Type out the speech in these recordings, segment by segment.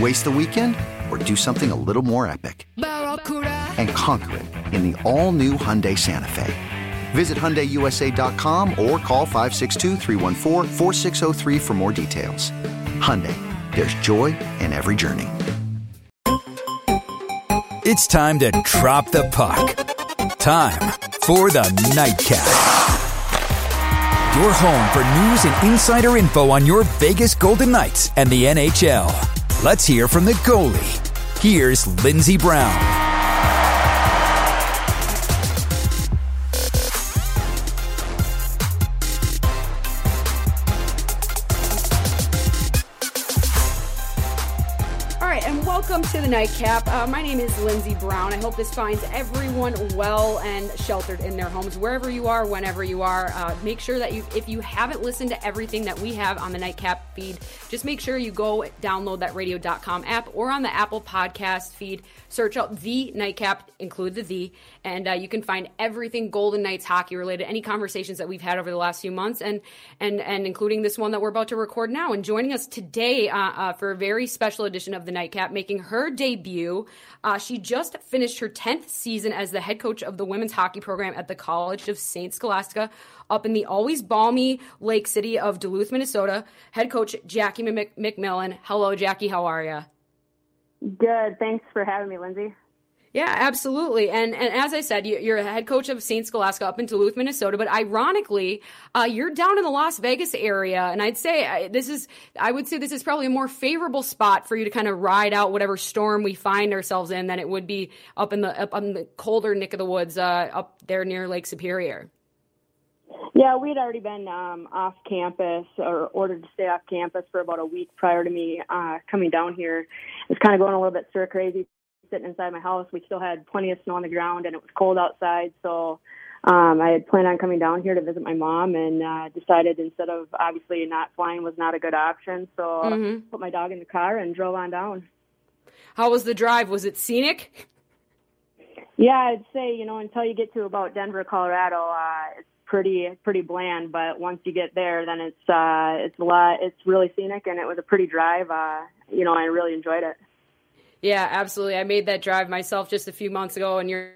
Waste the weekend or do something a little more epic? And conquer it in the all new Hyundai Santa Fe. Visit HyundaiUSA.com or call 562 for more details. Hyundai, there's joy in every journey. It's time to drop the puck. Time for the Nightcap. Your home for news and insider info on your Vegas Golden Knights and the NHL. Let's hear from the goalie. Here's Lindsey Brown. Nightcap. Uh, my name is Lindsey Brown. I hope this finds everyone well and sheltered in their homes, wherever you are, whenever you are. Uh, make sure that you, if you haven't listened to everything that we have on the Nightcap feed, just make sure you go download that radio.com app or on the Apple Podcast feed. Search out the Nightcap, include the the, and uh, you can find everything Golden Knights hockey related, any conversations that we've had over the last few months, and and and including this one that we're about to record now. And joining us today uh, uh, for a very special edition of the Nightcap, making her debut. Uh, she just finished her 10th season as the head coach of the women's hockey program at the College of St. Scholastica up in the always balmy Lake City of Duluth, Minnesota. Head coach Jackie McMillan. Hello, Jackie. How are you? Good. Thanks for having me, Lindsey. Yeah, absolutely. And and as I said, you're a head coach of St. Scholastica up in Duluth, Minnesota. But ironically, uh, you're down in the Las Vegas area, and I'd say this is I would say this is probably a more favorable spot for you to kind of ride out whatever storm we find ourselves in than it would be up in the up on the colder nick of the woods uh, up there near Lake Superior. Yeah, we'd already been um, off campus or ordered to stay off campus for about a week prior to me uh, coming down here. It's kind of going a little bit stir crazy sitting inside my house. We still had plenty of snow on the ground and it was cold outside. So um, I had planned on coming down here to visit my mom and uh, decided instead of obviously not flying was not a good option. So mm-hmm. put my dog in the car and drove on down. How was the drive? Was it scenic? Yeah, I'd say, you know, until you get to about Denver, Colorado, uh, it's pretty pretty bland. But once you get there, then it's uh, it's a lot. It's really scenic, and it was a pretty drive. Uh, you know, I really enjoyed it. Yeah, absolutely. I made that drive myself just a few months ago, and you're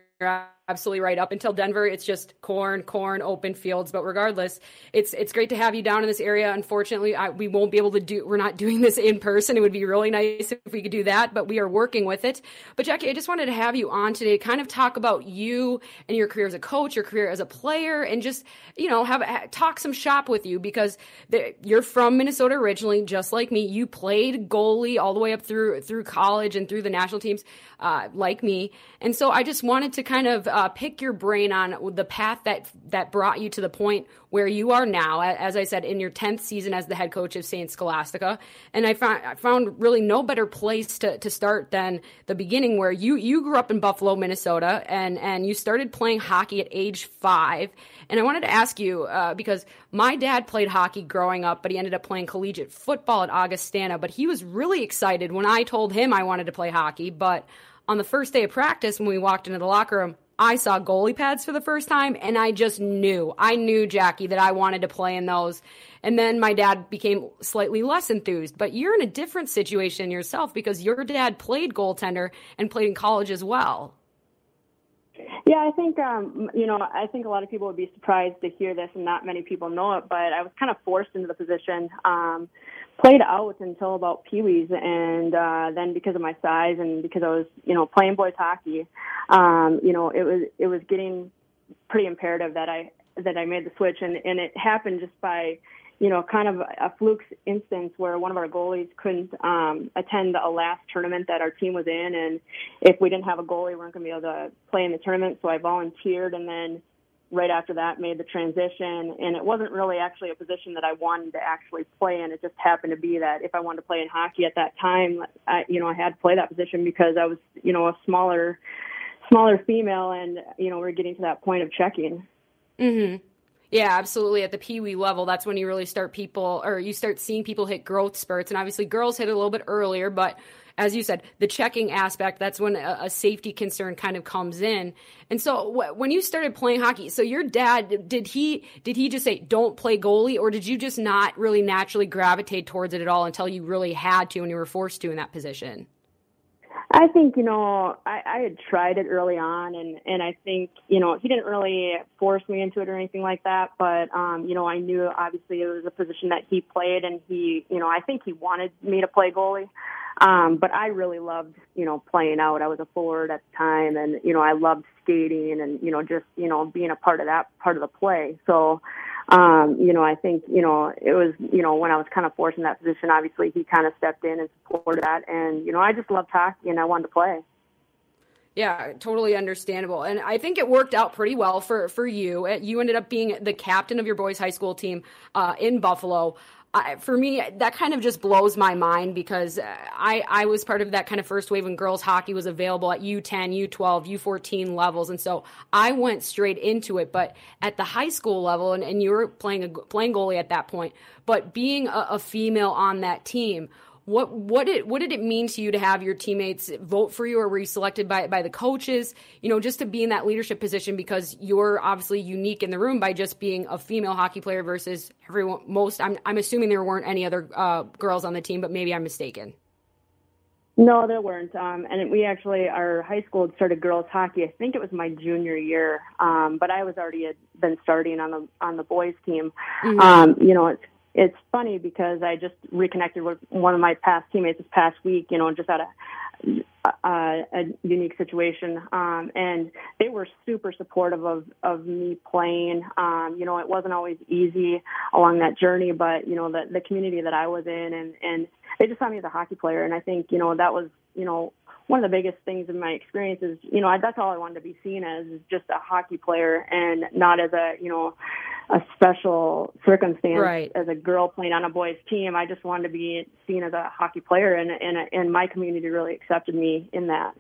absolutely right. Up until Denver, it's just corn, corn, open fields. But regardless, it's it's great to have you down in this area. Unfortunately, I, we won't be able to do. We're not doing this in person. It would be really nice if we could do that, but we are working with it. But Jackie, I just wanted to have you on today to kind of talk about you and your career as a coach, your career as a player, and just you know have talk some shop with you because the, you're from Minnesota originally, just like me. You played goalie all the way up through through college and through the national teams, uh, like me. And so I just wanted to kind of uh, pick your brain on the path that that brought you to the point where you are now. As I said, in your tenth season as the head coach of Saint Scholastica, and I found I found really no better place to, to start than the beginning, where you you grew up in Buffalo, Minnesota, and and you started playing hockey at age five. And I wanted to ask you uh, because my dad played hockey growing up, but he ended up playing collegiate football at Augustana. But he was really excited when I told him I wanted to play hockey, but on the first day of practice when we walked into the locker room, I saw goalie pads for the first time and I just knew, I knew, Jackie, that I wanted to play in those. And then my dad became slightly less enthused. But you're in a different situation yourself because your dad played goaltender and played in college as well. Yeah, I think um, you know, I think a lot of people would be surprised to hear this, and not many people know it. But I was kind of forced into the position. Um, played out until about Pee Wees, and uh, then because of my size and because I was, you know, playing boys hockey, um, you know, it was it was getting pretty imperative that I that I made the switch, and and it happened just by you know, kind of a fluke instance where one of our goalies couldn't um, attend a last tournament that our team was in, and if we didn't have a goalie, we weren't going to be able to play in the tournament. So I volunteered, and then right after that made the transition. And it wasn't really actually a position that I wanted to actually play in. It just happened to be that if I wanted to play in hockey at that time, I, you know, I had to play that position because I was, you know, a smaller, smaller female, and you know, we're getting to that point of checking. Mm-hmm. Yeah, absolutely. At the pee wee level, that's when you really start people, or you start seeing people hit growth spurts. And obviously, girls hit a little bit earlier, but as you said, the checking aspect, that's when a, a safety concern kind of comes in. And so wh- when you started playing hockey, so your dad, did he, did he just say, don't play goalie, or did you just not really naturally gravitate towards it at all until you really had to and you were forced to in that position? I think you know I, I had tried it early on, and and I think you know he didn't really force me into it or anything like that. But um, you know I knew obviously it was a position that he played, and he you know I think he wanted me to play goalie. Um, but I really loved you know playing out. I was a forward at the time, and you know I loved skating and you know just you know being a part of that part of the play. So um, you know, I think, you know, it was, you know, when I was kind of forced in that position, obviously he kind of stepped in and supported that. And, you know, I just loved hockey and I wanted to play. Yeah, totally understandable. And I think it worked out pretty well for, for you. You ended up being the captain of your boys' high school team uh, in Buffalo. I, for me, that kind of just blows my mind because uh, I, I was part of that kind of first wave when girls hockey was available at U10, U12, U14 levels. And so I went straight into it. But at the high school level, and, and you were playing, a, playing goalie at that point, but being a, a female on that team, what what did what did it mean to you to have your teammates vote for you, or were you selected by by the coaches? You know, just to be in that leadership position because you're obviously unique in the room by just being a female hockey player versus everyone. Most I'm I'm assuming there weren't any other uh, girls on the team, but maybe I'm mistaken. No, there weren't. Um, and we actually, our high school started girls hockey. I think it was my junior year, um, but I was already had been starting on the on the boys team. Mm-hmm. Um, you know, it's it's funny because I just reconnected with one of my past teammates this past week, you know, just out of a, a unique situation. Um, and they were super supportive of, of me playing. Um, you know, it wasn't always easy along that journey, but, you know, the, the community that I was in and, and they just saw me as a hockey player. And I think, you know, that was, you know, one of the biggest things in my experience is, you know, that's all I wanted to be seen as is just a hockey player and not as a, you know, a special circumstance right. as a girl playing on a boys team. I just wanted to be seen as a hockey player and, and, and my community really accepted me in that.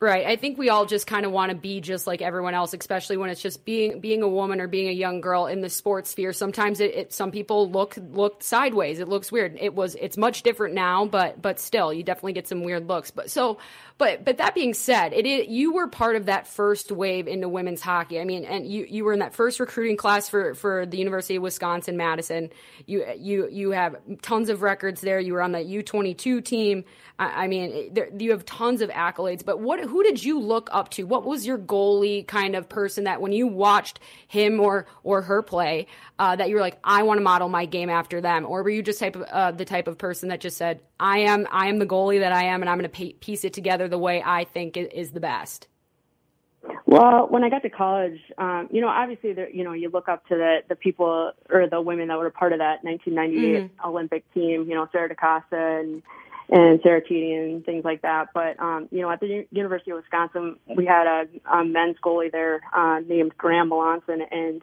Right. I think we all just kind of want to be just like everyone else, especially when it's just being being a woman or being a young girl in the sports sphere. Sometimes it, it some people look look sideways. It looks weird. It was it's much different now, but but still, you definitely get some weird looks. But so but but that being said, it you were part of that first wave into women's hockey. I mean, and you you were in that first recruiting class for for the University of Wisconsin Madison. You you you have tons of records there. You were on the U22 team. I, I mean, there, you have tons of accolades. But what who did you look up to? What was your goalie kind of person that when you watched him or or her play, uh, that you were like, I want to model my game after them, or were you just type of uh, the type of person that just said, I am I am the goalie that I am, and I'm going to piece it together the way I think is the best? Well, when I got to college, um, you know, obviously, there, you know, you look up to the the people or the women that were part of that 1998 mm-hmm. Olympic team. You know, Sara DeCosta and and Sarah and things like that. But um, you know, at the U- University of Wisconsin, we had a, a men's goalie there uh, named Graham Melanson, and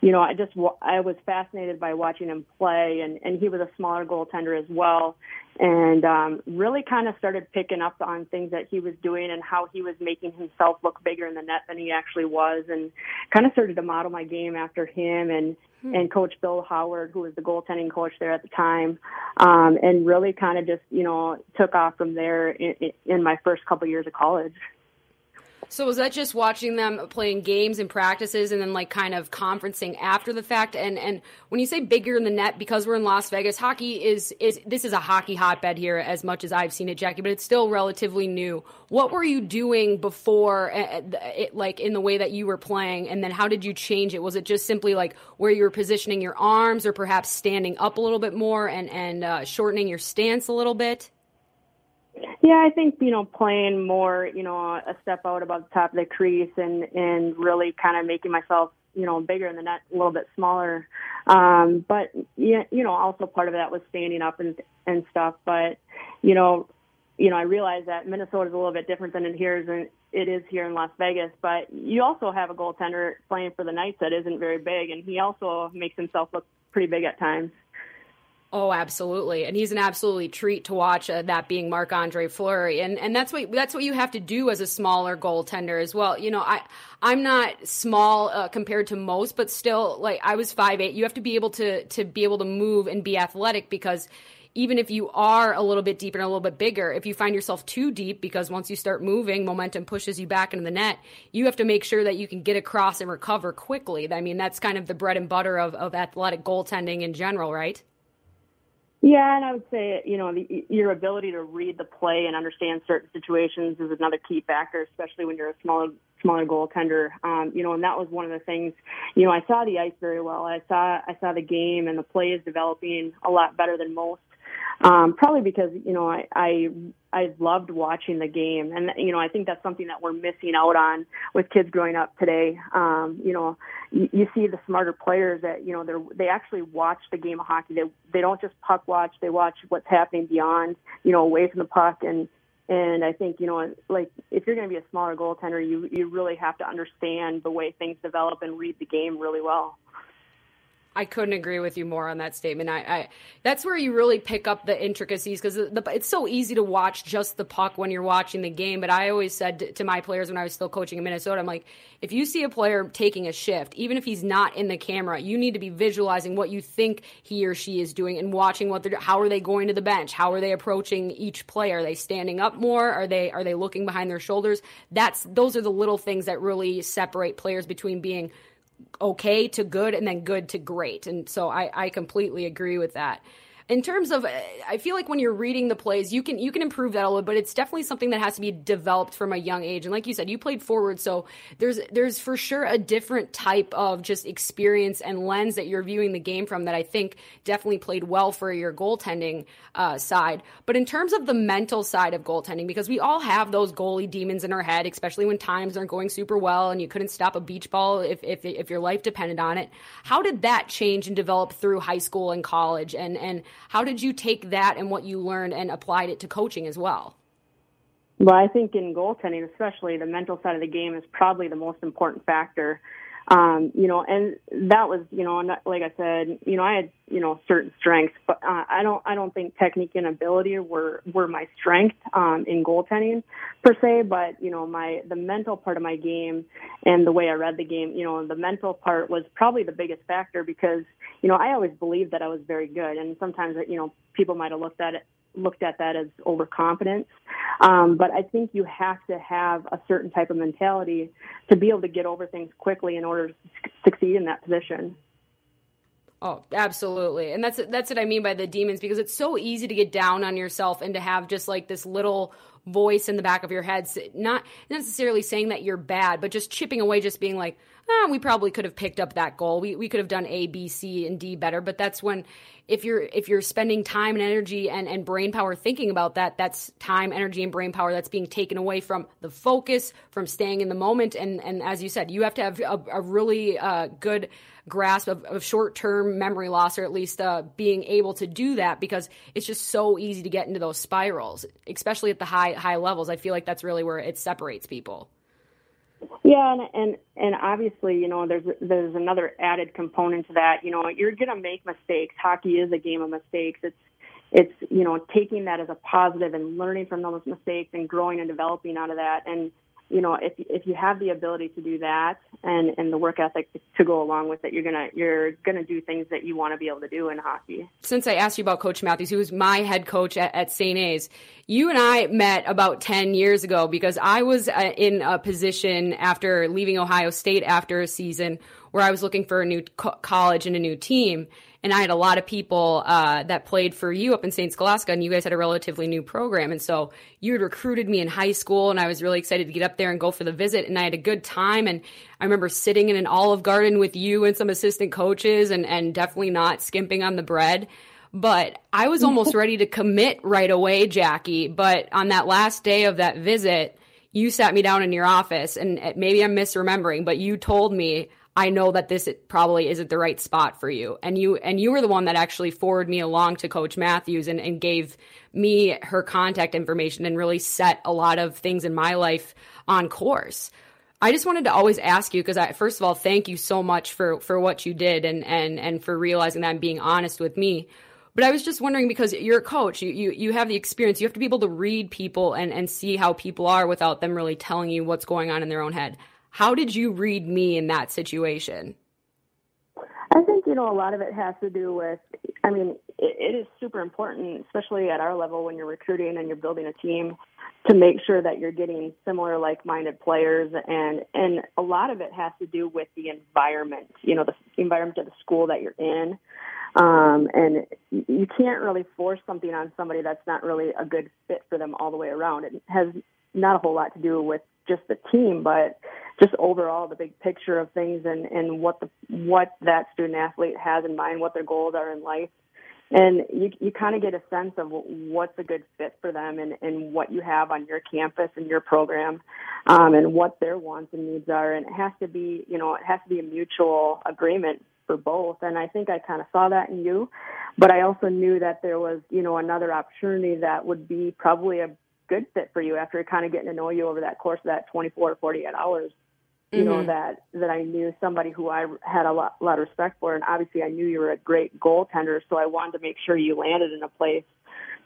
you know, I just I was fascinated by watching him play, and and he was a smaller goaltender as well, and um, really kind of started picking up on things that he was doing and how he was making himself look bigger in the net than he actually was, and kind of started to model my game after him. And hmm. and Coach Bill Howard, who was the goaltending coach there at the time, um, and really kind of just you know took off from there in, in my first couple years of college. So was that just watching them playing games and practices and then like kind of conferencing after the fact? And and when you say bigger in the net, because we're in Las Vegas, hockey is is this is a hockey hotbed here as much as I've seen it, Jackie, but it's still relatively new. What were you doing before, uh, uh, it, like in the way that you were playing, and then how did you change it? Was it just simply like where you were positioning your arms, or perhaps standing up a little bit more and and uh, shortening your stance a little bit? Yeah, I think you know playing more, you know, a step out above the top of the crease and and really kind of making myself, you know, bigger in the net, a little bit smaller. Um, but yeah, you know, also part of that was standing up and and stuff. But you know, you know, I realize that Minnesota is a little bit different than it here is it is here in Las Vegas. But you also have a goaltender playing for the Knights that isn't very big, and he also makes himself look pretty big at times. Oh, absolutely, and he's an absolutely treat to watch. Uh, that being Marc Andre Fleury, and and that's what that's what you have to do as a smaller goaltender as well. You know, I I'm not small uh, compared to most, but still, like I was five eight. You have to be able to to be able to move and be athletic because even if you are a little bit deeper and a little bit bigger, if you find yourself too deep, because once you start moving, momentum pushes you back into the net, you have to make sure that you can get across and recover quickly. I mean, that's kind of the bread and butter of, of athletic goaltending in general, right? Yeah, and I would say, you know, the, your ability to read the play and understand certain situations is another key factor, especially when you're a smaller smaller goaltender. Um, you know, and that was one of the things. You know, I saw the ice very well. I saw I saw the game, and the play is developing a lot better than most. Um, probably because you know I, I I loved watching the game, and you know I think that's something that we're missing out on with kids growing up today. Um, you know, you, you see the smarter players that you know they they actually watch the game of hockey. They they don't just puck watch; they watch what's happening beyond, you know, away from the puck. And and I think you know, like if you're going to be a smaller goaltender, you you really have to understand the way things develop and read the game really well. I couldn't agree with you more on that statement. I, I that's where you really pick up the intricacies because it's so easy to watch just the puck when you're watching the game. But I always said to, to my players when I was still coaching in Minnesota, I'm like, if you see a player taking a shift, even if he's not in the camera, you need to be visualizing what you think he or she is doing and watching what they're. How are they going to the bench? How are they approaching each player? Are they standing up more? Are they are they looking behind their shoulders? That's those are the little things that really separate players between being okay to good and then good to great. And so I, I completely agree with that in terms of i feel like when you're reading the plays you can you can improve that a little but it's definitely something that has to be developed from a young age. And like you said you played forward so there's there's for sure a different type of just experience and lens that you're viewing the game from that i think definitely played well for your goaltending uh, side. But in terms of the mental side of goaltending because we all have those goalie demons in our head especially when times aren't going super well and you couldn't stop a beach ball if, if, if your life depended on it how did that change and develop through high school and college? And and how did you take that and what you learned and applied it to coaching as well? Well, I think in goaltending, especially the mental side of the game is probably the most important factor. Um, you know, and that was, you know, like I said, you know, I had, you know, certain strengths, but uh, I don't, I don't think technique and ability were were my strength um, in goaltending per se. But you know, my the mental part of my game and the way I read the game, you know, the mental part was probably the biggest factor because, you know, I always believed that I was very good, and sometimes, that, you know, people might have looked at it looked at that as overconfidence. Um, but I think you have to have a certain type of mentality to be able to get over things quickly in order to succeed in that position. Oh, absolutely. And that's that's what I mean by the demons because it's so easy to get down on yourself and to have just like this little voice in the back of your head not necessarily saying that you're bad, but just chipping away just being like, "Ah, we probably could have picked up that goal. We we could have done A, B, C, and D better." But that's when if you're if you're spending time and energy and, and brain power thinking about that that's time energy and brain power that's being taken away from the focus from staying in the moment and and as you said you have to have a, a really uh, good grasp of, of short-term memory loss or at least uh, being able to do that because it's just so easy to get into those spirals especially at the high high levels i feel like that's really where it separates people yeah, and, and and obviously, you know, there's there's another added component to that. You know, you're to make mistakes. Hockey is a game of mistakes. It's it's you know taking that as a positive and learning from those mistakes and growing and developing out of that. And you know, if if you have the ability to do that and and the work ethic to go along with it, you're gonna you're gonna do things that you want to be able to do in hockey. Since I asked you about Coach Matthews, who was my head coach at, at St. A's, you and I met about ten years ago because I was uh, in a position after leaving Ohio State after a season where I was looking for a new co- college and a new team and I had a lot of people uh, that played for you up in St. Scholastica, and you guys had a relatively new program. And so you had recruited me in high school, and I was really excited to get up there and go for the visit. And I had a good time. And I remember sitting in an Olive Garden with you and some assistant coaches, and, and definitely not skimping on the bread. But I was almost ready to commit right away, Jackie. But on that last day of that visit, you sat me down in your office, and maybe I'm misremembering, but you told me I know that this probably isn't the right spot for you. And you and you were the one that actually forwarded me along to Coach Matthews and, and gave me her contact information and really set a lot of things in my life on course. I just wanted to always ask you because I first of all thank you so much for for what you did and and and for realizing that and being honest with me. But I was just wondering because you're a coach, you, you you have the experience, you have to be able to read people and and see how people are without them really telling you what's going on in their own head. How did you read me in that situation? I think, you know, a lot of it has to do with, I mean, it, it is super important, especially at our level when you're recruiting and you're building a team to make sure that you're getting similar like-minded players. And and a lot of it has to do with the environment you know the environment of the school that you're in. Um and you can't really force something on somebody that's not really a good fit for them all the way around. It has not a whole lot to do with just the team but just overall the big picture of things and, and what the what that student athlete has in mind, what their goals are in life. And you you kind of get a sense of what's a good fit for them and, and what you have on your campus and your program, um, and what their wants and needs are. And it has to be, you know, it has to be a mutual agreement for both. And I think I kind of saw that in you, but I also knew that there was, you know, another opportunity that would be probably a good fit for you after kind of getting to know you over that course of that 24 to 48 hours you mm-hmm. know that that I knew somebody who I had a lot, lot of respect for, and obviously I knew you were a great goaltender, so I wanted to make sure you landed in a place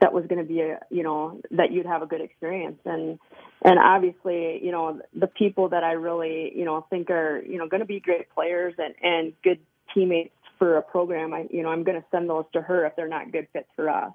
that was going to be a you know that you'd have a good experience and and obviously you know the people that I really you know think are you know going to be great players and and good teammates for a program I you know I'm going to send those to her if they're not good fits for us.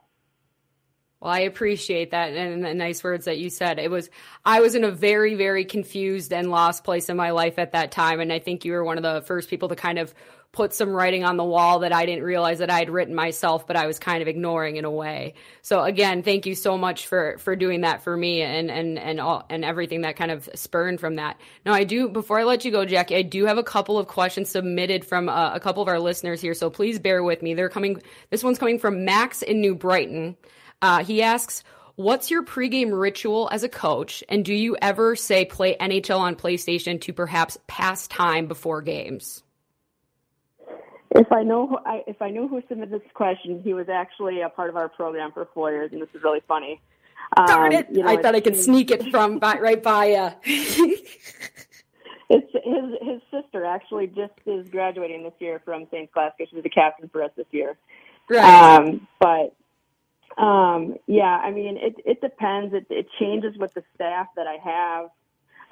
Well, I appreciate that and the nice words that you said. It was I was in a very very confused and lost place in my life at that time and I think you were one of the first people to kind of put some writing on the wall that I didn't realize that I had written myself but I was kind of ignoring in a way. So again, thank you so much for for doing that for me and and and all and everything that kind of spurned from that. Now, I do before I let you go, Jackie, I do have a couple of questions submitted from uh, a couple of our listeners here, so please bear with me. They're coming this one's coming from Max in New Brighton. Uh, he asks, What's your pregame ritual as a coach? And do you ever say play NHL on PlayStation to perhaps pass time before games? If I know, who, I, if I knew who submitted this question, he was actually a part of our program for four years, and this is really funny. Darn um, it! You know, I thought I could sneak it from by, right by you. it's his his sister actually just is graduating this year from St. Scholastica. She's the captain for us this year. Right. Um, but um, yeah, I mean, it, it depends. It, it changes with the staff that I have.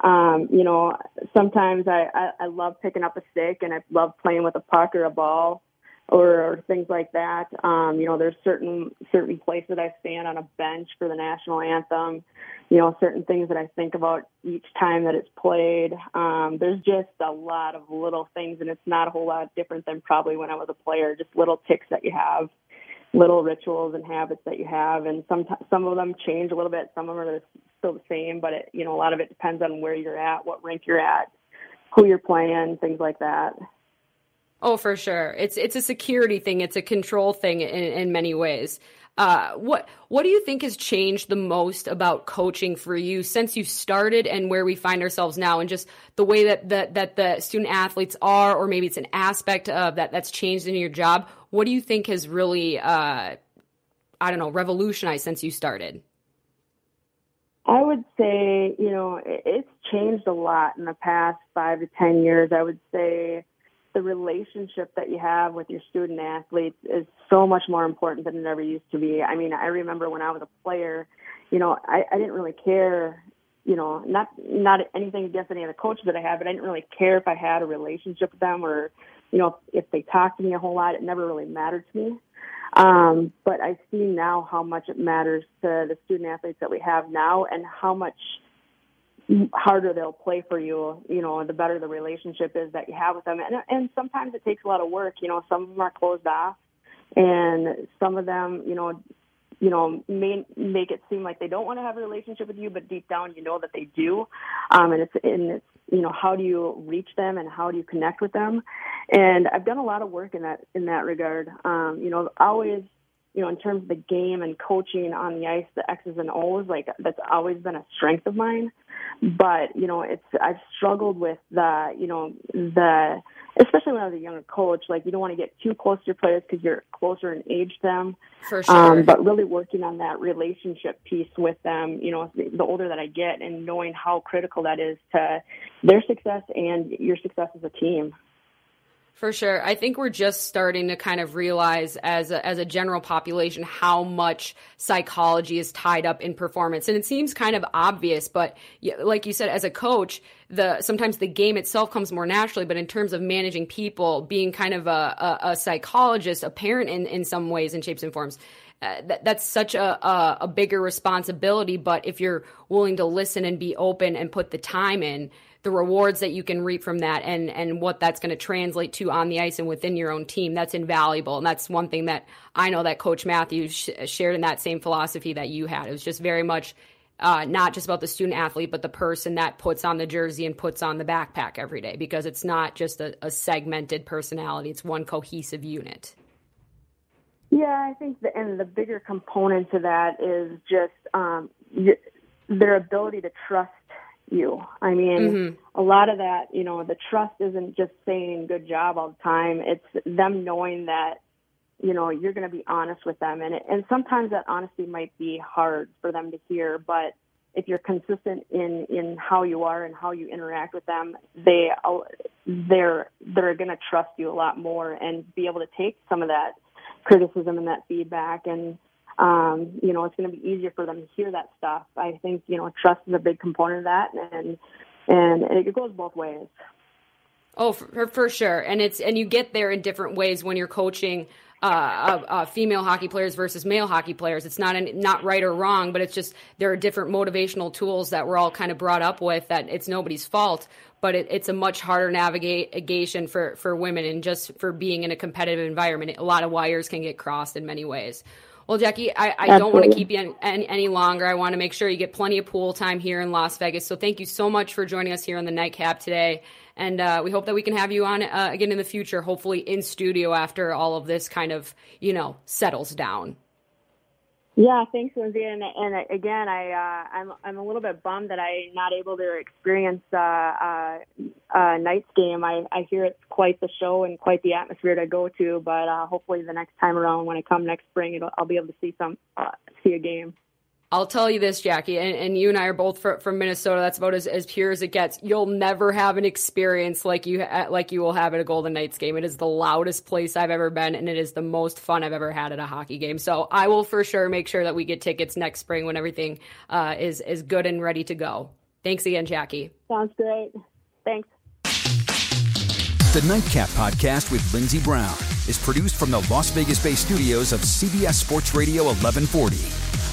Um, you know, sometimes I, I, I love picking up a stick and I love playing with a puck or a ball or, or things like that. Um, you know, there's certain, certain places I stand on a bench for the national anthem, you know, certain things that I think about each time that it's played. Um, there's just a lot of little things and it's not a whole lot different than probably when I was a player, just little ticks that you have little rituals and habits that you have, and some some of them change a little bit. Some of them are still the same, but it, you know a lot of it depends on where you're at, what rink you're at, who you're playing, things like that. Oh, for sure. It's it's a security thing. It's a control thing in, in many ways. Uh, what what do you think has changed the most about coaching for you since you started and where we find ourselves now, and just the way that that that the student athletes are, or maybe it's an aspect of that that's changed in your job? What do you think has really, uh, I don't know, revolutionized since you started? I would say, you know, it's changed a lot in the past five to 10 years. I would say the relationship that you have with your student athletes is so much more important than it ever used to be. I mean, I remember when I was a player, you know, I, I didn't really care you know, not not anything against any of the coaches that I had, but I didn't really care if I had a relationship with them or, you know, if they talked to me a whole lot. It never really mattered to me. Um, but I see now how much it matters to the student athletes that we have now and how much harder they'll play for you, you know, the better the relationship is that you have with them. And, and sometimes it takes a lot of work, you know, some of them are closed off and some of them, you know, you know, may make it seem like they don't want to have a relationship with you, but deep down you know that they do. Um, and it's, and it's, you know, how do you reach them and how do you connect with them? And I've done a lot of work in that, in that regard. Um, you know, always, you know, in terms of the game and coaching on the ice, the X's and O's, like that's always been a strength of mine. But, you know, it's, I've struggled with the, you know, the, especially when I was a younger coach, like you don't want to get too close to your players because you're closer in age to them. For sure. Um, but really working on that relationship piece with them, you know, the older that I get and knowing how critical that is to their success and your success as a team. For sure. I think we're just starting to kind of realize as a, as a general population how much psychology is tied up in performance. And it seems kind of obvious, but like you said, as a coach, the sometimes the game itself comes more naturally, but in terms of managing people, being kind of a, a, a psychologist, a parent in, in some ways and shapes and forms, uh, that, that's such a, a, a bigger responsibility. But if you're willing to listen and be open and put the time in, the rewards that you can reap from that and and what that's going to translate to on the ice and within your own team that's invaluable. And that's one thing that I know that coach Matthews sh- shared in that same philosophy that you had. It was just very much uh, not just about the student athlete but the person that puts on the jersey and puts on the backpack every day because it's not just a, a segmented personality. It's one cohesive unit. Yeah I think the and the bigger component to that is just um, their ability to trust you. I mean, mm-hmm. a lot of that, you know, the trust isn't just saying good job all the time. It's them knowing that, you know, you're going to be honest with them. And, it, and sometimes that honesty might be hard for them to hear, but if you're consistent in, in how you are and how you interact with them, they, they're, they're going to trust you a lot more and be able to take some of that criticism and that feedback and, um, you know, it's going to be easier for them to hear that stuff. I think, you know, trust is a big component of that, and and, it goes both ways. Oh, for, for sure, and it's and you get there in different ways when you're coaching uh, uh, uh, female hockey players versus male hockey players. It's not an, not right or wrong, but it's just there are different motivational tools that we're all kind of brought up with. That it's nobody's fault, but it, it's a much harder navigation for for women, and just for being in a competitive environment, a lot of wires can get crossed in many ways. Well, Jackie, I, I don't want to keep you any, any, longer. I want to make sure you get plenty of pool time here in Las Vegas. So thank you so much for joining us here on the Nightcap today. And uh, we hope that we can have you on uh, again in the future, hopefully in studio after all of this kind of, you know, settles down. Yeah, thanks, Lindsey. And, and again, I uh, I'm I'm a little bit bummed that I'm not able to experience uh, uh, uh, Knights game. I I hear it's quite the show and quite the atmosphere to go to. But uh, hopefully, the next time around when I come next spring, it'll, I'll be able to see some uh, see a game. I'll tell you this, Jackie, and, and you and I are both for, from Minnesota. That's about as, as pure as it gets. You'll never have an experience like you like you will have at a Golden Knights game. It is the loudest place I've ever been, and it is the most fun I've ever had at a hockey game. So I will for sure make sure that we get tickets next spring when everything uh, is is good and ready to go. Thanks again, Jackie. Sounds great. Thanks. The Nightcap Podcast with Lindsey Brown is produced from the Las Vegas-based studios of CBS Sports Radio 1140